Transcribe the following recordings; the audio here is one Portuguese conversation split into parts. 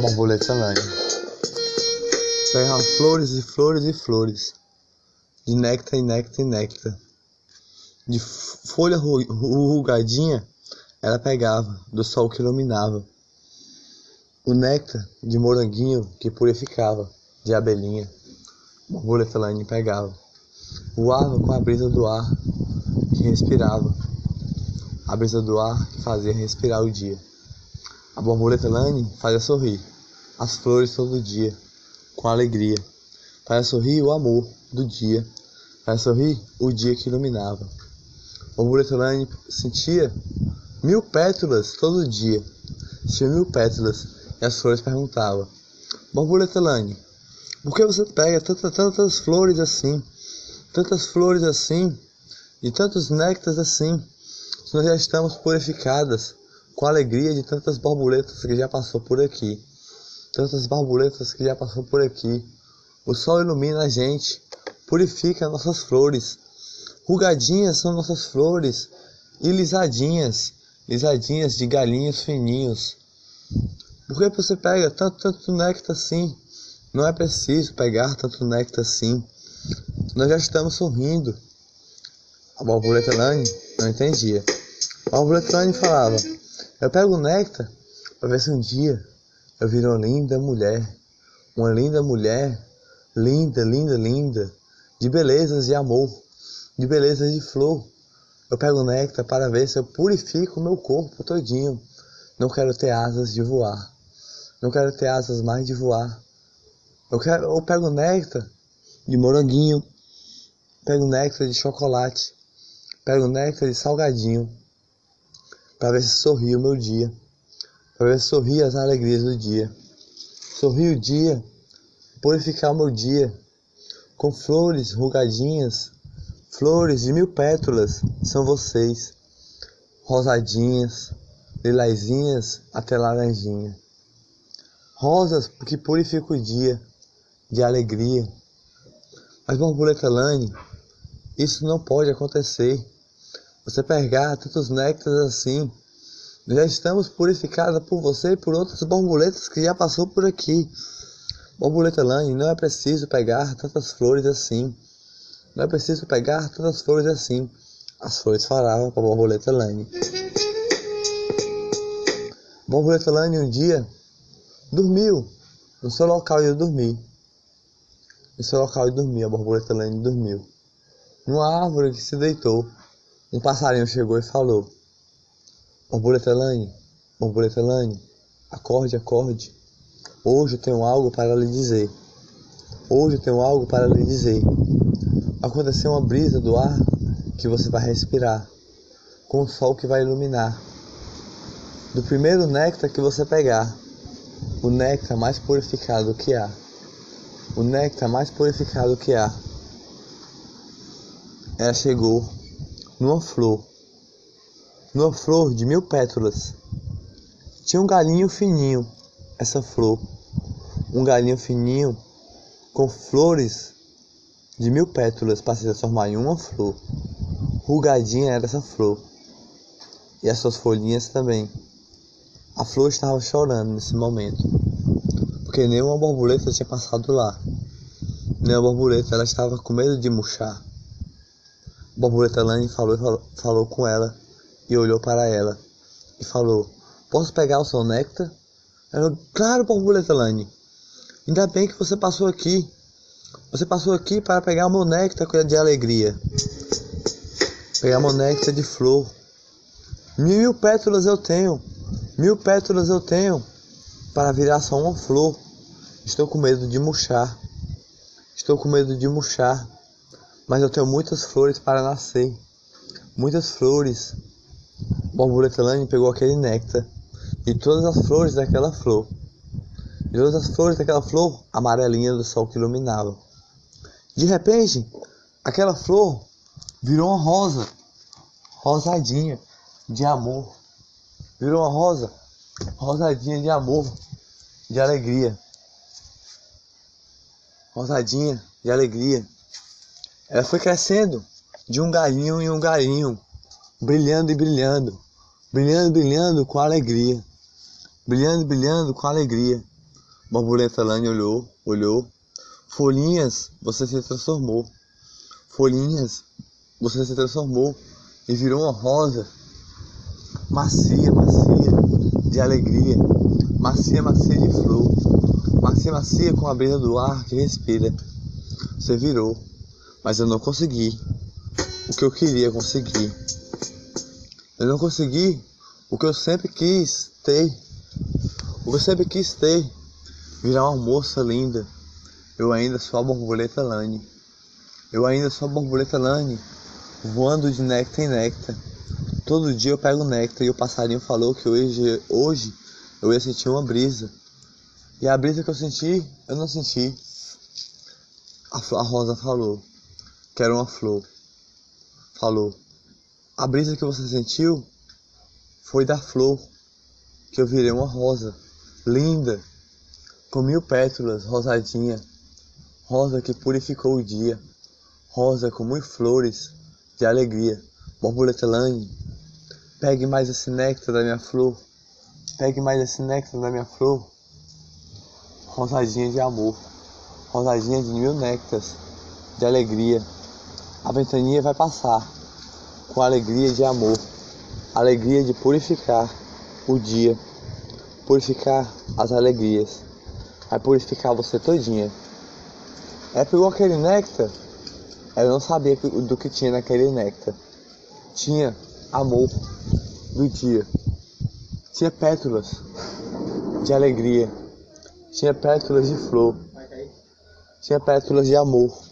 borboleta Lani. Pegava flores e flores e flores, de néctar e néctar e néctar. De folha rugadinha, ela pegava do sol que iluminava. O néctar de moranguinho que purificava, de abelhinha, borboleta Lani pegava. Voava com a brisa do ar que respirava, a brisa do ar que fazia respirar o dia. A borboleta Lane fazia sorrir as flores todo dia, com alegria. Fazia sorrir o amor do dia, fazia sorrir o dia que iluminava. A borboleta Lane sentia mil pétalas todo dia, sentia mil pétalas, e as flores perguntavam: Borboleta Lane, por que você pega tantas, tantas flores assim, tantas flores assim, e tantos néctares assim, se nós já estamos purificadas? Com a alegria de tantas borboletas que já passou por aqui. Tantas borboletas que já passou por aqui. O sol ilumina a gente, purifica nossas flores. Rugadinhas são nossas flores e lisadinhas, lisadinhas de galinhos fininhos. Por que você pega tanto, tanto néctar assim? Não é preciso pegar tanto néctar assim. Nós já estamos sorrindo. A borboleta Lane não entendia. A borboleta Lane falava: eu pego o néctar para ver se um dia eu viro uma linda mulher. Uma linda mulher, linda, linda, linda, de belezas de amor, de belezas de flor. Eu pego o néctar para ver se eu purifico o meu corpo todinho. Não quero ter asas de voar. Não quero ter asas mais de voar. Eu, quero, eu pego néctar de moranguinho, pego néctar de chocolate, pego néctar de salgadinho para ver se sorria o meu dia, para ver se sorria as alegrias do dia. Sorri o dia, purificar o meu dia, com flores rugadinhas, flores de mil pétalas, são vocês, rosadinhas, lilazinhas até laranjinha. Rosas que purificam o dia de alegria. Mas borboleta Lane, isso não pode acontecer. Você pegar tantos néctares assim. Já estamos purificadas por você e por outras borboletas que já passou por aqui. Borboleta Lane, não é preciso pegar tantas flores assim. Não é preciso pegar tantas flores assim. As flores falavam para a borboleta Lane. Borboleta Lane um dia dormiu no seu local de dormir. No seu local de dormir, a borboleta Lane dormiu. Numa árvore que se deitou. Um passarinho chegou e falou: Borboleta Lane, borboleta Lane, acorde, acorde. Hoje eu tenho algo para lhe dizer. Hoje eu tenho algo para lhe dizer. Aconteceu uma brisa do ar que você vai respirar, com o sol que vai iluminar. Do primeiro néctar que você pegar, o néctar mais purificado que há. O néctar mais purificado que há. Ela chegou numa flor, numa flor de mil pétalas. Tinha um galinho fininho, essa flor, um galinho fininho com flores de mil pétalas para se transformar em uma flor. Rugadinha era essa flor e as suas folhinhas também. A flor estava chorando nesse momento, porque nenhuma borboleta tinha passado lá. Nenhuma borboleta, ela estava com medo de murchar. Borboleta Lane falou, falou, falou com ela e olhou para ela e falou: Posso pegar o seu néctar? Ela, claro, Borboleta Lane. Ainda bem que você passou aqui. Você passou aqui para pegar o meu néctar de alegria. Pegar meu néctar de flor. Mil pétalas eu tenho. Mil pétalas eu tenho. Para virar só uma flor. Estou com medo de murchar. Estou com medo de murchar mas eu tenho muitas flores para nascer. Muitas flores. Borboleta Lane pegou aquele néctar e todas as flores daquela flor. E todas as flores daquela flor amarelinha do sol que iluminava. De repente, aquela flor virou uma rosa, rosadinha de amor. Virou uma rosa, rosadinha de amor, de alegria. Rosadinha de alegria. Ela foi crescendo de um galinho em um galinho, brilhando e brilhando, brilhando e brilhando com alegria, brilhando e brilhando com alegria. Borboleta Lane olhou, olhou. Folhinhas, você se transformou. Folhinhas, você se transformou e virou uma rosa macia, macia de alegria, macia, macia de flor, macia, macia com a brisa do ar que respira. Você virou, mas eu não consegui o que eu queria conseguir. Eu não consegui o que eu sempre quis ter, o que eu sempre quis ter, virar uma moça linda. Eu ainda sou a borboleta Lane. Eu ainda sou a borboleta Lane, voando de néctar em néctar. Todo dia eu pego néctar e o passarinho falou que hoje, hoje eu ia sentir uma brisa. E a brisa que eu senti, eu não senti. A, a rosa falou que era uma flor. Falou. A brisa que você sentiu foi da flor, que eu virei uma rosa, linda, com mil pétalas, rosadinha, rosa que purificou o dia, rosa com mil flores de alegria. Borboleta Lane, Pegue mais esse néctar da minha flor. Pegue mais esse néctar da minha flor. Rosadinha de amor. Rosadinha de mil néctares de alegria. A ventania vai passar com alegria de amor. Alegria de purificar o dia. Purificar as alegrias. Vai purificar você todinha. Ela pegou aquele néctar. Ela não sabia do que tinha naquele néctar. Tinha amor do dia. Tinha pétalas de alegria. Tinha pétalas de flor. Tinha pétalas de amor.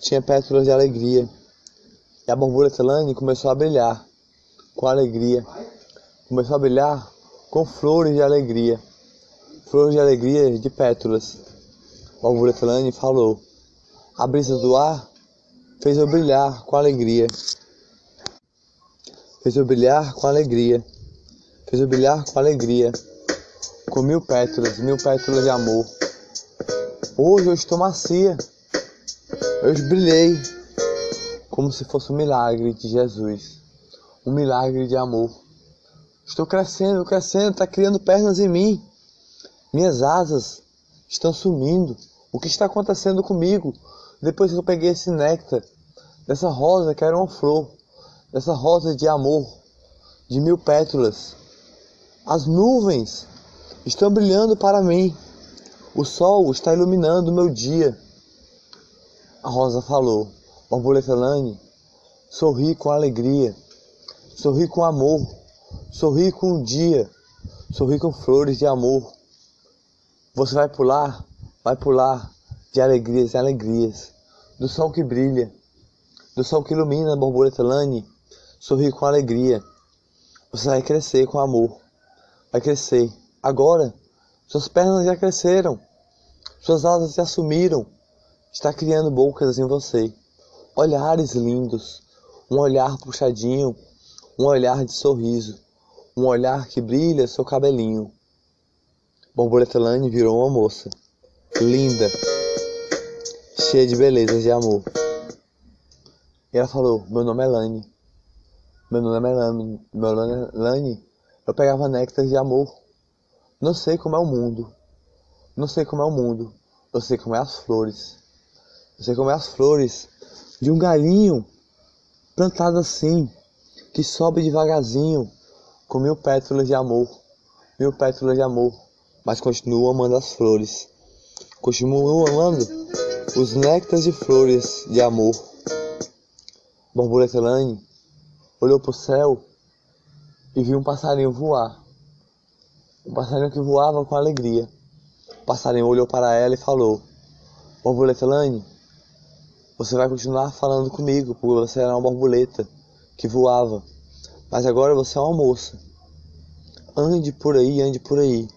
Tinha pétalas de alegria. E a borboleta Lane começou a brilhar com alegria. Começou a brilhar com flores de alegria. Flores de alegria de pétalas. A borboleta Lane falou. A brisa do ar fez eu brilhar com alegria fez eu brilhar com alegria, fez eu brilhar com alegria, com mil pétalas, mil pétalas de amor. Hoje eu estou macia, eu brilhei como se fosse um milagre de Jesus, um milagre de amor. Estou crescendo, crescendo, está criando pernas em mim. Minhas asas estão sumindo. O que está acontecendo comigo depois que eu peguei esse néctar dessa rosa que era uma flor? essa rosa de amor de mil pétalas. As nuvens estão brilhando para mim. O sol está iluminando o meu dia. A rosa falou. Borboleta Lane, sorri com alegria, sorri com amor, sorri com o dia, sorri com flores de amor. Você vai pular, vai pular de alegrias e alegrias, do sol que brilha, do sol que ilumina a borboleta Lane sorrir com alegria. Você vai crescer com amor. Vai crescer. Agora, suas pernas já cresceram. Suas asas já sumiram. Está criando bocas em você. Olhares lindos. Um olhar puxadinho. Um olhar de sorriso. Um olhar que brilha seu cabelinho. Borboleta Lane virou uma moça. Linda. Cheia de belezas e amor. E ela falou: Meu nome é Lane. Meu nome é Lani, meu nome é Lani. Eu pegava néctar de amor. Não sei como é o mundo. Não sei como é o mundo. Eu sei como é as flores. Como é as flores de um galinho plantado assim, que sobe devagarzinho, com mil pétalas de amor. Mil pétalas de amor. Mas continuo amando as flores. Continuo amando os néctares de flores de amor. Borboleta Lane olhou para o céu e viu um passarinho voar. Um passarinho que voava com alegria. O passarinho olhou para ela e falou: Borboleta Lane, você vai continuar falando comigo, porque você era uma borboleta que voava. Mas agora você é uma moça. Ande por aí, ande por aí.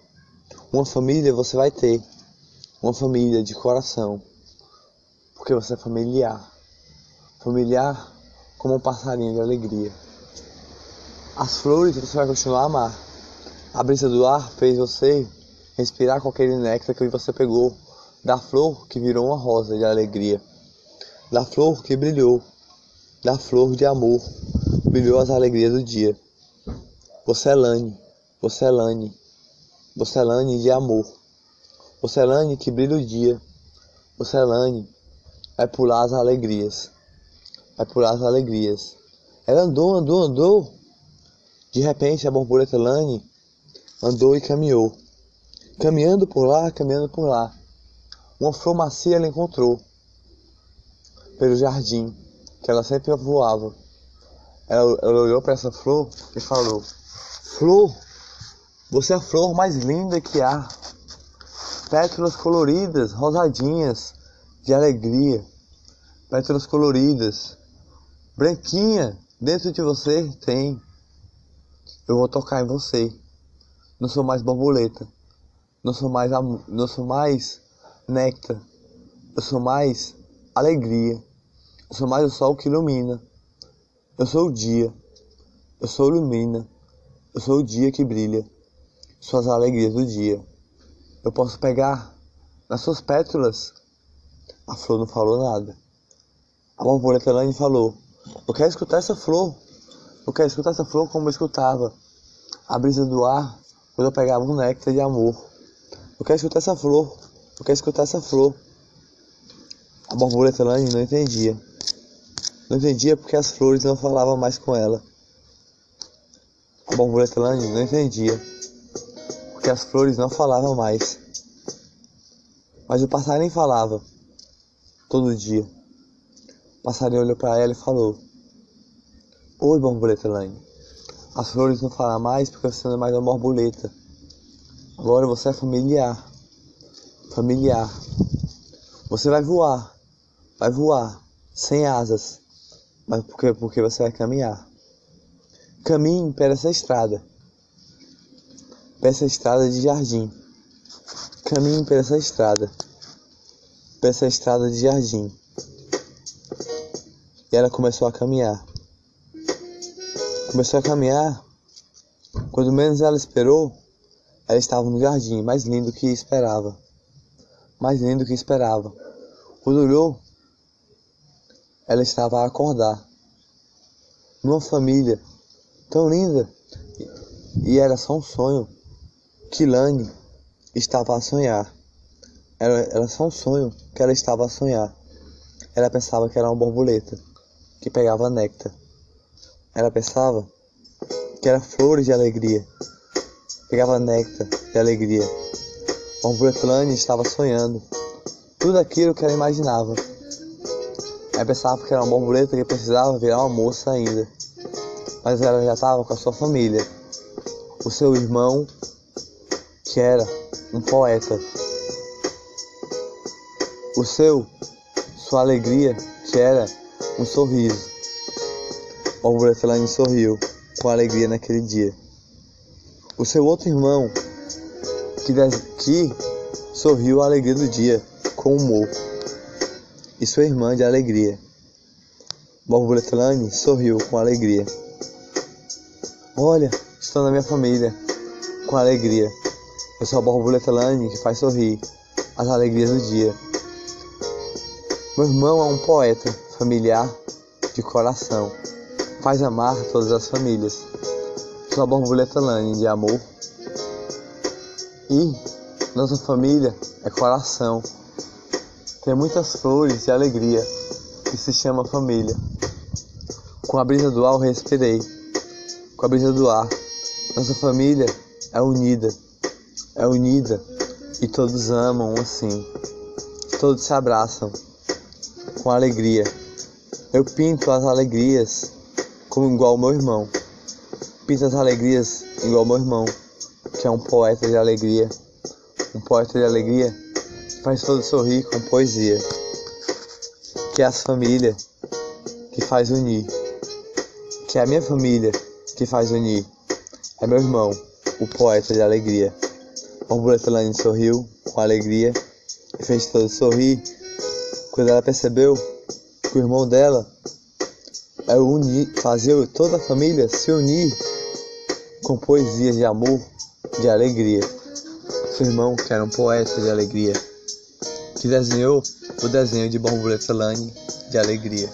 Uma família você vai ter. Uma família de coração. Porque você é familiar. Familiar como um passarinho de alegria. As flores você vai continuar a amar. A brisa do ar fez você respirar com aquele néctar que você pegou da flor que virou uma rosa de alegria, da flor que brilhou, da flor de amor, brilhou as alegrias do dia. Você é Lane, você é Lane, você é Lane de amor. O Celane que brilha o dia. O Celane vai pular as alegrias. Vai pular as alegrias. Ela andou, andou, andou. De repente a borboleta Lane andou e caminhou. Caminhando por lá, caminhando por lá. Uma flor macia ela encontrou pelo jardim, que ela sempre voava. Ela, ela olhou para essa flor e falou: Flor, você é a flor mais linda que há. Pétalas coloridas, rosadinhas, de alegria. Pétalas coloridas, branquinha, dentro de você tem. Eu vou tocar em você. Não sou mais borboleta. Não sou mais não sou mais néctar. Eu sou mais alegria. Eu sou mais o sol que ilumina. Eu sou o dia. Eu sou ilumina. Eu sou o dia que brilha. Suas alegrias do dia. Eu posso pegar nas suas pétalas. A flor não falou nada. A borboleta Lane falou: Eu quero escutar essa flor. Eu quero escutar essa flor como eu escutava a brisa do ar quando eu pegava um néctar de amor. Eu quero escutar essa flor. Eu quero escutar essa flor. A borboleta Lane não entendia. Não entendia porque as flores não falavam mais com ela. A borboleta Lane não entendia porque as flores não falavam mais. Mas o passarinho falava todo dia. O passarinho olhou para ela e falou: Oi, borboleta Lane. As flores não falam mais porque você não é mais uma borboleta. Agora você é familiar. Familiar. Você vai voar vai voar sem asas, mas porque, porque você vai caminhar. Caminhe por essa estrada, por essa estrada de jardim. Caminhe por essa estrada, por essa estrada de jardim. E ela começou a caminhar. Começou a caminhar. Quando menos ela esperou, ela estava no jardim, mais lindo que esperava. Mais lindo que esperava. Quando olhou, ela estava a acordar. Numa família tão linda. E era só um sonho que Lani estava a sonhar. Era, era só um sonho que ela estava a sonhar. Ela pensava que era uma borboleta que pegava néctar. Ela pensava que era flores de alegria. Pegava néctar de alegria. Borboleta Lani estava sonhando. Tudo aquilo que ela imaginava. Aí pensava que era uma borboleta que precisava virar uma moça ainda. Mas ela já estava com a sua família. O seu irmão, que era um poeta. O seu, sua alegria, que era um sorriso. A borboleta Lane sorriu com alegria naquele dia. O seu outro irmão, que, que sorriu a alegria do dia com humor e sua irmã de alegria. Borboleta Lane sorriu com alegria. Olha, estou na minha família, com alegria. Eu sou a borboleta que faz sorrir as alegrias do dia. Meu irmão é um poeta familiar de coração. Faz amar todas as famílias. Sou a borboleta Lane de amor. E nossa família é coração tem muitas flores de alegria que se chama família. Com a brisa do ar eu respirei. Com a brisa do ar, nossa família é unida, é unida e todos amam assim. Todos se abraçam com alegria. Eu pinto as alegrias como igual meu irmão. Pinto as alegrias igual meu irmão, que é um poeta de alegria. Um poeta de alegria faz todo sorrir com poesia, que é a família que faz unir, que é a minha família que faz unir, é meu irmão, o poeta de alegria. Borboleta Lane sorriu com alegria e fez todo sorrir. Quando ela percebeu que o irmão dela é unir, fazer toda a família se unir com poesias de amor, de alegria. Seu irmão, que era um poeta de alegria que desenhou o desenho de borboleta Lane de alegria.